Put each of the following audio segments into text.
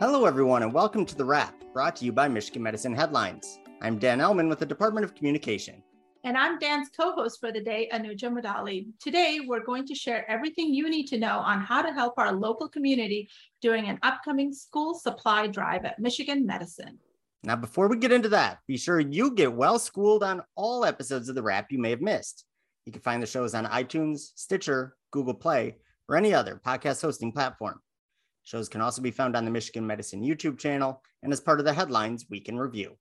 Hello, everyone, and welcome to The Wrap, brought to you by Michigan Medicine Headlines. I'm Dan Ellman with the Department of Communication. And I'm Dan's co host for the day, Anuja Madali. Today, we're going to share everything you need to know on how to help our local community during an upcoming school supply drive at Michigan Medicine. Now, before we get into that, be sure you get well schooled on all episodes of The Wrap you may have missed. You can find the shows on iTunes, Stitcher, Google Play, or any other podcast hosting platform. Shows can also be found on the Michigan Medicine YouTube channel and as part of the Headlines Week in Review.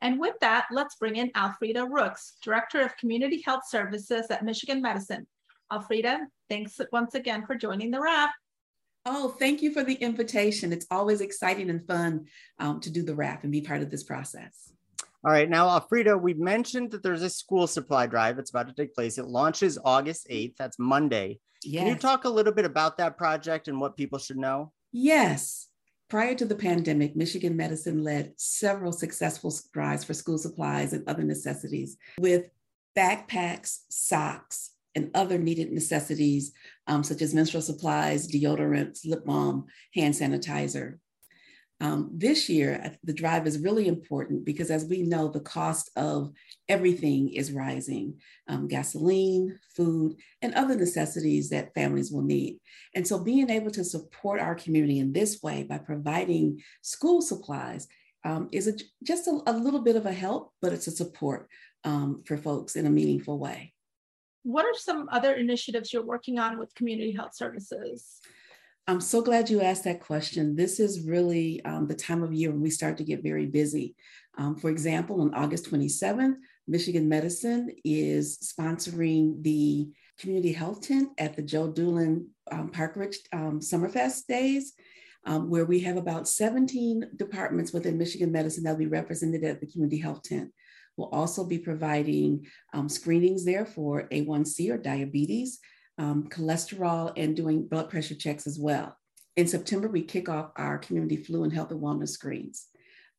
And with that, let's bring in Alfreda Rooks, Director of Community Health Services at Michigan Medicine. Alfreda, thanks once again for joining the wrap. Oh, thank you for the invitation. It's always exciting and fun um, to do the wrap and be part of this process. All right, now, Alfreda, we mentioned that there's a school supply drive that's about to take place. It launches August 8th. That's Monday. Yes. Can you talk a little bit about that project and what people should know? Yes. Prior to the pandemic, Michigan Medicine led several successful drives for school supplies and other necessities with backpacks, socks, and other needed necessities, um, such as menstrual supplies, deodorants, lip balm, hand sanitizer, um, this year, the drive is really important because, as we know, the cost of everything is rising um, gasoline, food, and other necessities that families will need. And so, being able to support our community in this way by providing school supplies um, is a, just a, a, little bit of a help, but it's a support um, for folks in a meaningful way. What are some other initiatives you're working on with community health services? I'm so glad you asked that question. This is really um, the time of year when we start to get very busy. Um, for example, on August 27th, Michigan Medicine is sponsoring the community health tent at the Joe Doolin um, Ridge um, Summerfest days, um, where we have about 17 departments within Michigan Medicine that will be represented at the community health tent. We'll also be providing um, screenings there for A1C or diabetes, um, cholesterol, and doing blood pressure checks as well. In September, we kick off our community flu and health and wellness screens.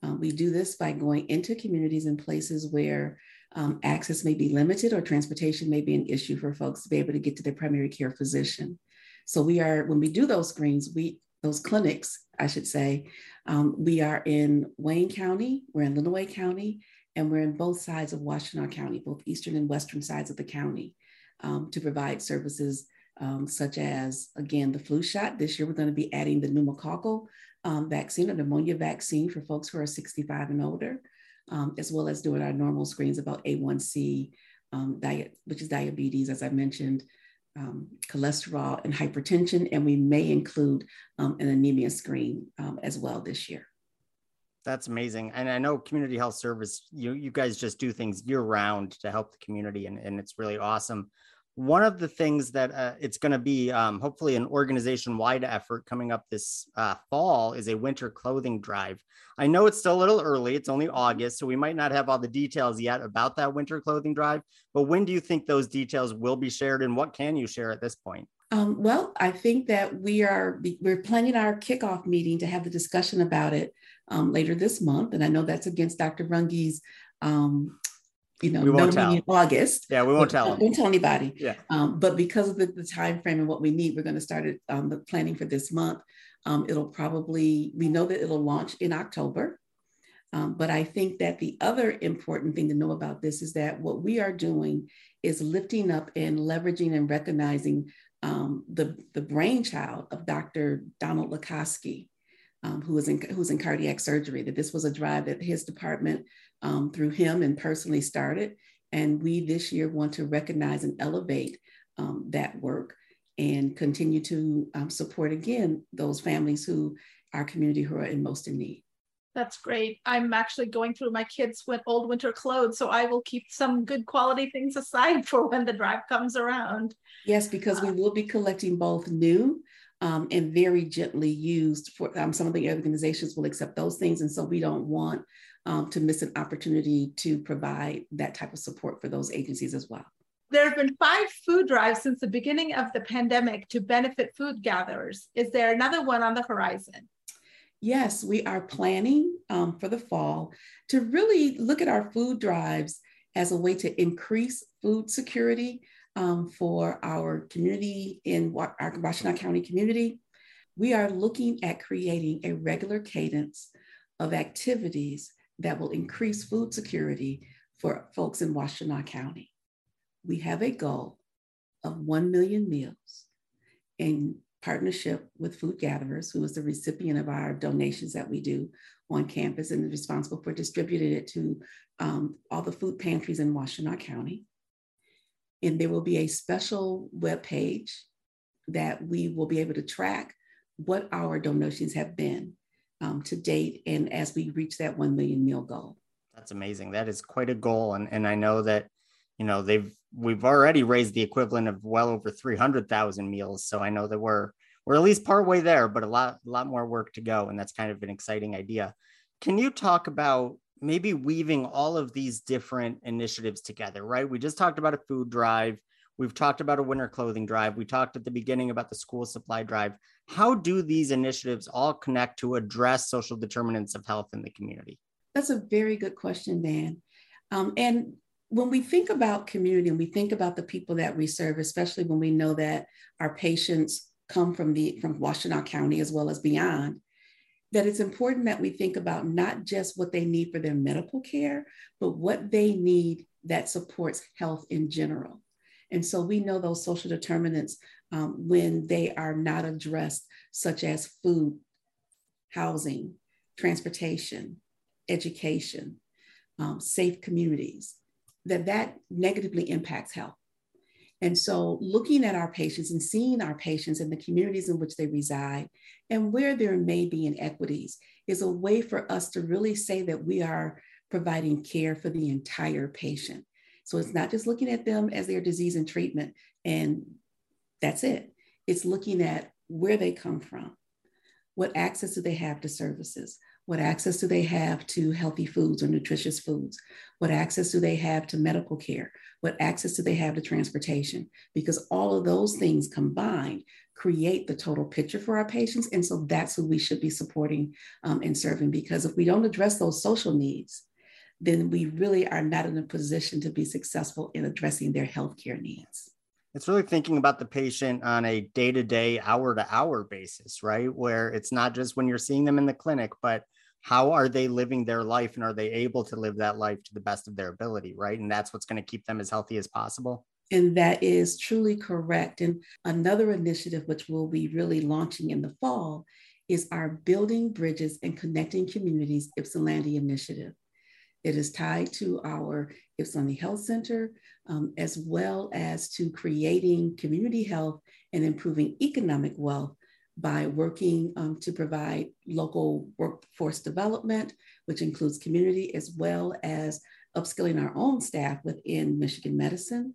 Um, we do this by going into communities and places where um, access may be limited or transportation may be an issue for folks to be able to get to their primary care physician. So we are, when we do those screens, we those clinics, I should say, um, we are in Wayne County, we're in Lenawee County, and we're in both sides of Washtenaw County, both eastern and western sides of the county um, to provide services um, such as, again, the flu shot. This year, we're going to be adding the pneumococcal um, vaccine or pneumonia vaccine for folks who are 65 and older, um, as well as doing our normal screens about A1C, um, diet, which is diabetes, as I mentioned, um, cholesterol and hypertension. And we may include an anemia screen as well this year. That's amazing. And I know community health service, you you guys just do things year round to help the community and, and it's really awesome one of the things that uh, it's going to be um, hopefully an organization wide effort coming up this uh, fall is a winter clothing drive. I know it's still a little early, it's only August, so we might not have all the details yet about that winter clothing drive. But when do you think those details will be shared and what can you share at this point? Um, well, I think that we are we're planning our kickoff meeting to have the discussion about it um, later this month, and I know that's against Dr. Runge's um, you know, we won't tell. in August. Yeah, we won't tell. Them. Don't tell anybody. Yeah. Um, but because of the, the, time frame and what we need, we're going to start it, um, the planning for this month. Um, it'll probably we know that it'll launch in October. Um, but I think that the other important thing to know about this is that what we are doing is lifting up and leveraging and recognizing um, the, the brainchild of Dr. Donald Likosky, um, who was in who's in cardiac surgery. That this was a drive that his department um, through him and personally started. And we this year want to recognize and elevate um, that work and continue to um, support again those families who our community who are in most in need. That's great. I'm actually going through my kids' with old winter clothes, so I will keep some good quality things aside for when the drive comes around. Yes, because we will be collecting both new um, and very gently used for um, some of the organizations will accept those things. And so we don't want um, to miss an opportunity to provide that type of support for those agencies as well. There have been five food drives since the beginning of the pandemic to benefit food gatherers. Is there another one on the horizon? Yes, we are planning um, for the fall to really look at our food drives as a way to increase food security um, for our community in our Washtenaw County community. we are looking at creating a regular cadence of activities that will increase food security for folks in Washtenaw County. We have a goal of 1 million meals in partnership with Food Gatherers, who is the recipient of our donations that we do on campus and is responsible for distributing it to um, all the food pantries in Washtenaw County. And there will be a special web page that we will be able to track what our donations have been um, to date and as we reach that 1 million meal goal. That's amazing. That is quite a goal. And, and I know that, you know, they've, we've already raised the equivalent of well over 300,000 meals. So I know that we're, we're at least part way there, but a lot, a lot more work to go. And that's kind of an exciting idea. Can you talk about maybe weaving all of these different initiatives together, right? We just talked about a food drive. We've talked about a winter clothing drive. We talked at the beginning about the school supply drive. How do these initiatives all connect to address social determinants of health in the community? That's a very good question, Dan. Um, and when we think about community and we think about the people that we serve, especially when we know that our patients come from the from Washtenaw County as well as beyond, that it's important that we think about not just what they need for their medical care, but what they need that supports health in general. And so we know those social determinants um, when they are not addressed, such as food, housing, transportation, education, um, safe communities, that that negatively impacts health. And so looking at our patients and seeing our patients and the communities in which they reside and where there may be inequities is a way for us to really say that we are providing care for the entire patient. So it's not just looking at them as their disease and treatment and that's it. It's looking at where they come from. What access do they have to services? What access do they have to healthy foods or nutritious foods? What access do they have to medical care? What access do they have to transportation? Because all of those things combined create the total picture for our patients. And so that's who we should be supporting um, and serving. Because if we don't address those social needs, then we really are not in a position to be successful in addressing their healthcare needs. It's really thinking about the patient on a day to day, hour to hour basis, right? Where it's not just when you're seeing them in the clinic, but how are they living their life and are they able to live that life to the best of their ability, right? And that's what's going to keep them as healthy as possible. And that is truly correct. And another initiative, which we'll be really launching in the fall, is our Building Bridges and Connecting Communities Ypsilanti initiative. It is tied to our Ypsilanti Health Center, um, as well as to creating community health and improving economic wealth by working um, to provide local workforce development, which includes community, as well as upskilling our own staff within Michigan Medicine.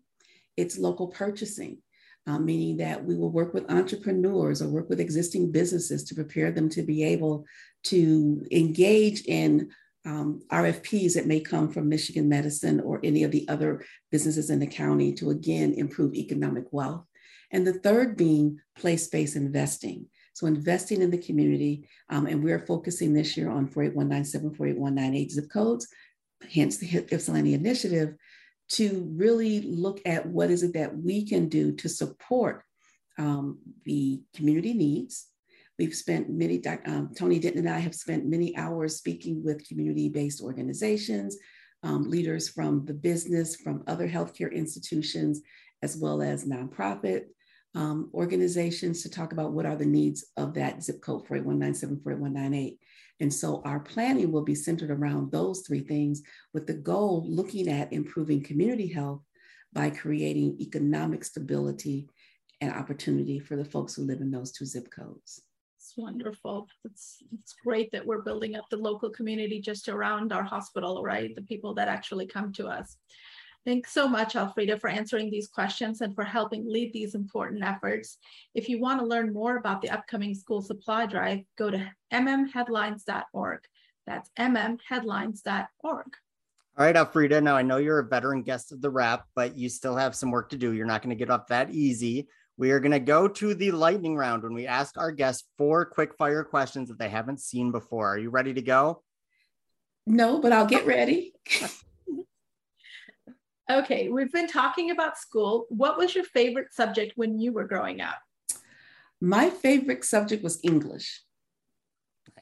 It's local purchasing, uh, meaning that we will work with entrepreneurs or work with existing businesses to prepare them to be able to engage in um, RFPs that may come from Michigan Medicine or any of the other businesses in the county to again improve economic wealth. And the third being place based investing. So investing in the community, um, and we're focusing this year on 48197, 48198 zip codes, hence the Ypsilanti initiative, to really look at what is it that we can do to support um, the community needs, We've spent many, um, Tony Denton and I have spent many hours speaking with community-based organizations, um, leaders from the business, from other healthcare institutions, as well as nonprofit um, organizations to talk about what are the needs of that zip code 48197, 48198. And so our planning will be centered around those three things with the goal looking at improving community health by creating economic stability and opportunity for the folks who live in those two zip codes wonderful. It's it's great that we're building up the local community just around our hospital, right? The people that actually come to us. Thanks so much, Alfreda, for answering these questions and for helping lead these important efforts. If you want to learn more about the upcoming school supply drive, go to mmheadlines.org. That's mmheadlines.org. All right, Alfreda. Now I know you're a veteran guest of the wrap, but you still have some work to do. You're not going to get up that easy. We are going to go to the lightning round when we ask our guests four quick fire questions that they haven't seen before. Are you ready to go? No, but I'll get ready. okay, we've been talking about school. What was your favorite subject when you were growing up? My favorite subject was English.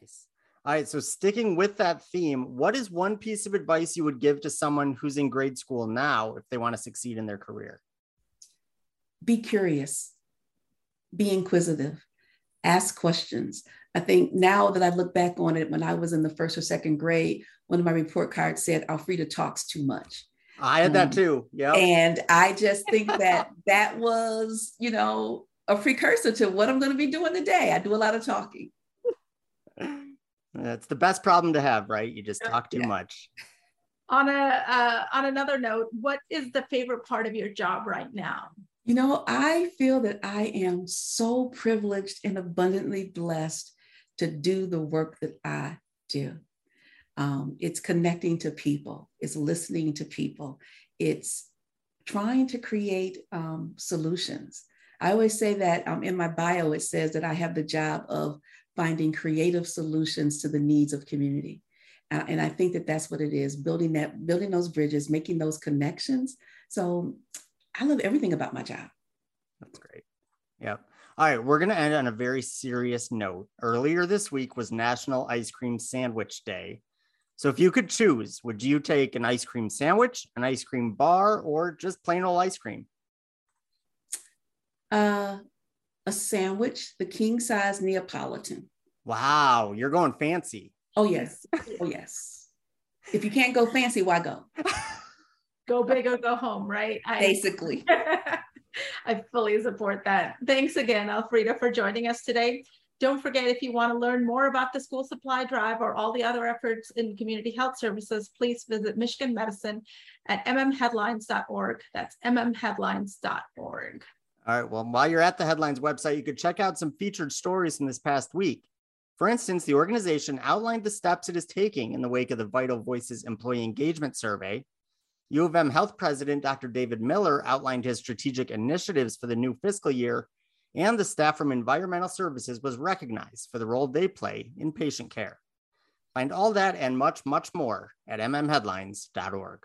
Nice. All right. So, sticking with that theme, what is one piece of advice you would give to someone who's in grade school now if they want to succeed in their career? Be curious, be inquisitive, ask questions. I think now that I look back on it, when I was in the first or second grade, one of my report cards said, Alfreda talks too much. I had that um, too. Yeah. And I just think that that was, you know, a precursor to what I'm going to be doing today. I do a lot of talking. That's the best problem to have, right? You just talk too yeah. much. On a uh, on another note, what is the favorite part of your job right now? You know, I feel that I am so privileged and abundantly blessed to do the work that I do. Um, it's connecting to people, it's listening to people, it's trying to create um, solutions. I always say that um, in my bio, it says that I have the job of finding creative solutions to the needs of community. Uh, and I think that that's what it is building that, building those bridges, making those connections. So I love everything about my job. That's great. Yep. All right, we're going to end on a very serious note. Earlier this week was National Ice Cream Sandwich Day. So if you could choose, would you take an ice cream sandwich, an ice cream bar, or just plain old ice cream? Uh, a sandwich, the king size Neapolitan. Wow, you're going fancy. Oh yes. Oh yes. if you can't go fancy, why go? go big or go home, right? I, Basically. I fully support that. Thanks again, Alfreda, for joining us today. Don't forget, if you want to learn more about the school supply drive or all the other efforts in community health services, please visit Michigan Medicine at mmheadlines.org. That's mmheadlines.org. All right. Well, while you're at the headlines website, you could check out some featured stories from this past week. For instance, the organization outlined the steps it is taking in the wake of the Vital Voices Employee Engagement Survey. U of M Health President Dr. David Miller outlined his strategic initiatives for the new fiscal year, and the staff from Environmental Services was recognized for the role they play in patient care. Find all that and much, much more at mmheadlines.org.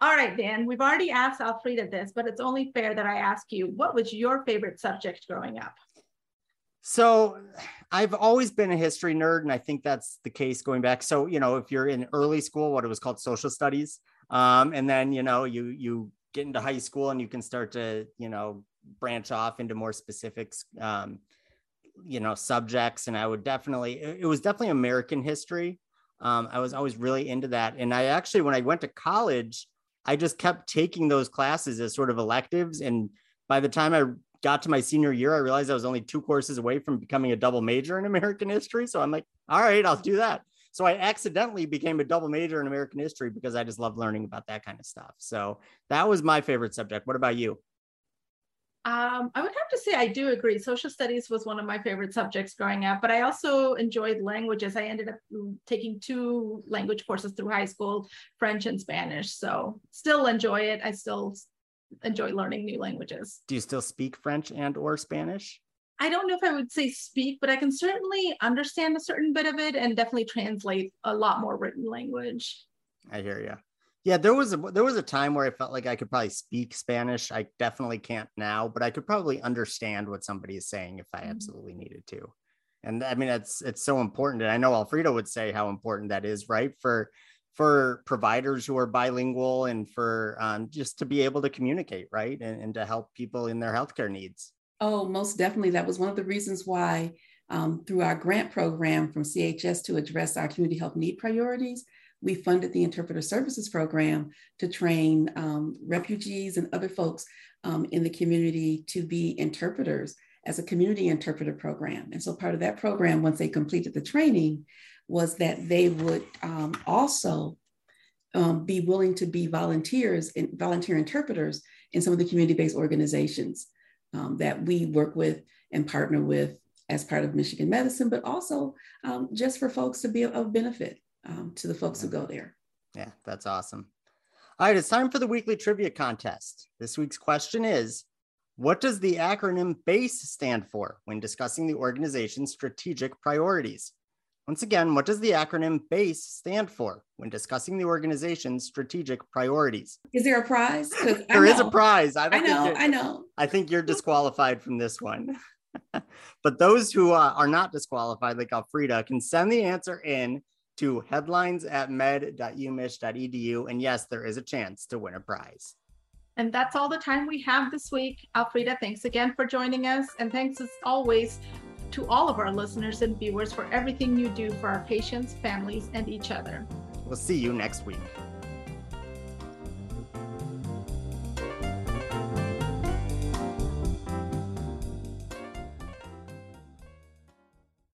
All right, Dan, we've already asked Alfreda this, but it's only fair that I ask you, what was your favorite subject growing up? So I've always been a history nerd, and I think that's the case going back. So, you know, if you're in early school, what it was called social studies, um, and then, you know, you you get into high school and you can start to, you know, branch off into more specifics, um, you know, subjects. And I would definitely, it was definitely American history. Um, I was always really into that. And I actually, when I went to college, I just kept taking those classes as sort of electives. And by the time I got to my senior year, I realized I was only two courses away from becoming a double major in American history. So I'm like, all right, I'll do that. So I accidentally became a double major in American history because I just love learning about that kind of stuff. So that was my favorite subject. What about you? Um, I would have to say I do agree. Social studies was one of my favorite subjects growing up, but I also enjoyed languages. I ended up taking two language courses through high school, French and Spanish. So still enjoy it. I still enjoy learning new languages. Do you still speak French and or Spanish? I don't know if I would say speak, but I can certainly understand a certain bit of it and definitely translate a lot more written language. I hear you. Yeah, there was a there was a time where I felt like I could probably speak Spanish. I definitely can't now, but I could probably understand what somebody is saying if I mm-hmm. absolutely needed to. And I mean, it's it's so important. And I know Alfreda would say how important that is, right? For for providers who are bilingual and for um, just to be able to communicate, right? And, and to help people in their healthcare needs. Oh, most definitely. That was one of the reasons why, um, through our grant program from CHS to address our community health need priorities, we funded the interpreter services program to train um, refugees and other folks um, in the community to be interpreters as a community interpreter program. And so part of that program, once they completed the training, was that they would um, also um, be willing to be volunteers and volunteer interpreters in some of the community-based organizations um, that we work with and partner with as part of Michigan Medicine, but also um, just for folks to be of benefit um, to the folks who go there. Yeah, that's awesome. All right, it's time for the weekly trivia contest. This week's question is What does the acronym BASE stand for when discussing the organization's strategic priorities? Once again, what does the acronym BASE stand for when discussing the organization's strategic priorities? Is there a prize? there is a prize. I, I know, I know. I think you're disqualified from this one. but those who uh, are not disqualified, like Alfreda, can send the answer in to headlines at med.umich.edu. And yes, there is a chance to win a prize. And that's all the time we have this week. Alfreda, thanks again for joining us. And thanks as always to all of our listeners and viewers for everything you do for our patients, families, and each other. We'll see you next week.